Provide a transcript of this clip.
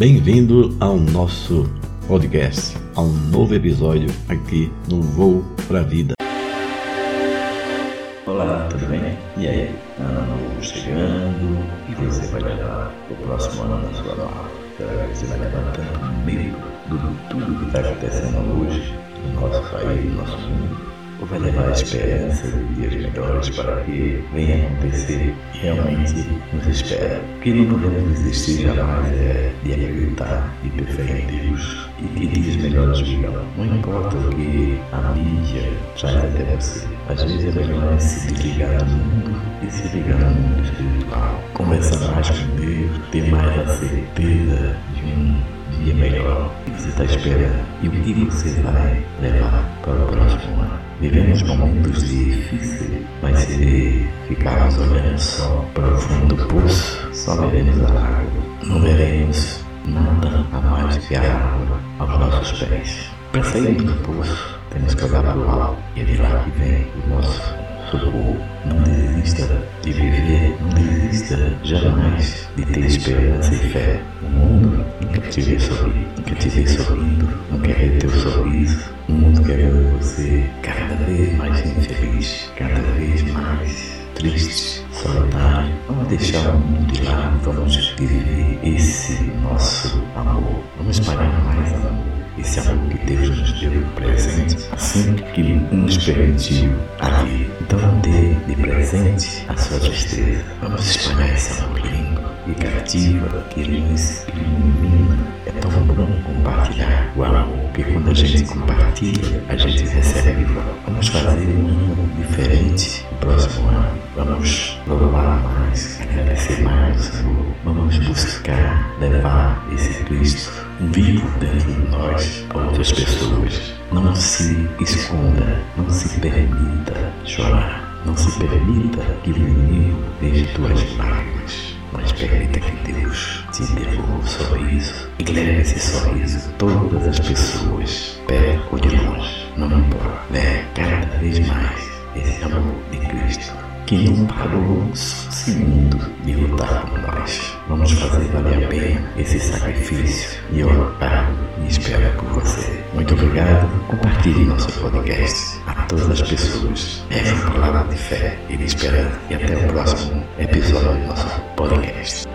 Bem-vindo ao nosso podcast, a um novo episódio aqui no Voo para a Vida. Olá, tudo bem? E aí? Ano novo chegando e você vai levar o próximo ano na sua mala. Será que você vai levar tanto medo de tudo que está acontecendo hoje no nosso país, no nosso mundo? ou vai levar a esperança de dias melhores para que venha acontecer e realmente nos espera. Que não podemos desistir jamais é de Não importa o que a mídia traz até você. Às vezes é melhor se desligar do mundo e se ligar no mundo espiritual. Conversar mais com Deus, ter mais a certeza de um dia melhor. O que você está esperando e o que você vai levar para o próximo ano. Vivemos momentos difíceis, mas se ficarmos olhando só para o fundo do poço, só veremos a água. Não veremos nada a mais que a água pés. Para sairmos do poço, temos que olhar para o alto e é de lá que vem o nosso socorro. Não desista de viver, não desista jamais de ter esperança e fé. O mundo nunca te vê sorrir, nunca te vê sorrindo, não quer ver teu sorriso. O mundo quer ver você cada vez mais infeliz, cada vez mais triste, solitário. Vamos deixar o mundo de lado, vamos viver esse nosso Deus nos deu presente, assim que nos permitiu ali. Então dê de presente a sua tristeza. Vamos espalhar amor lindo e cativa que nos ilumina. É tão bom compartilhar o amor, porque quando a gente compartilha, a gente recebe. Vamos fazer levar esse Cristo vivo dentro de nós a outras pessoas. Não se esconda, não se permita chorar. Não se permita que o inimigo veja tuas lágrimas, mas permita que Deus te devolva um sorriso e leve esse sorriso todas as pessoas, perto ou de longe, não importa. Leve cada vez mais esse amor de Cristo que não parou segundo de lutar por nós. Vamos fazer valer a pena esse sacrifício e eu paro e espero por você. Muito obrigado. Compartilhe nosso podcast a todas as pessoas. Uma palavra de fé e de esperança. E até o próximo episódio do nosso podcast.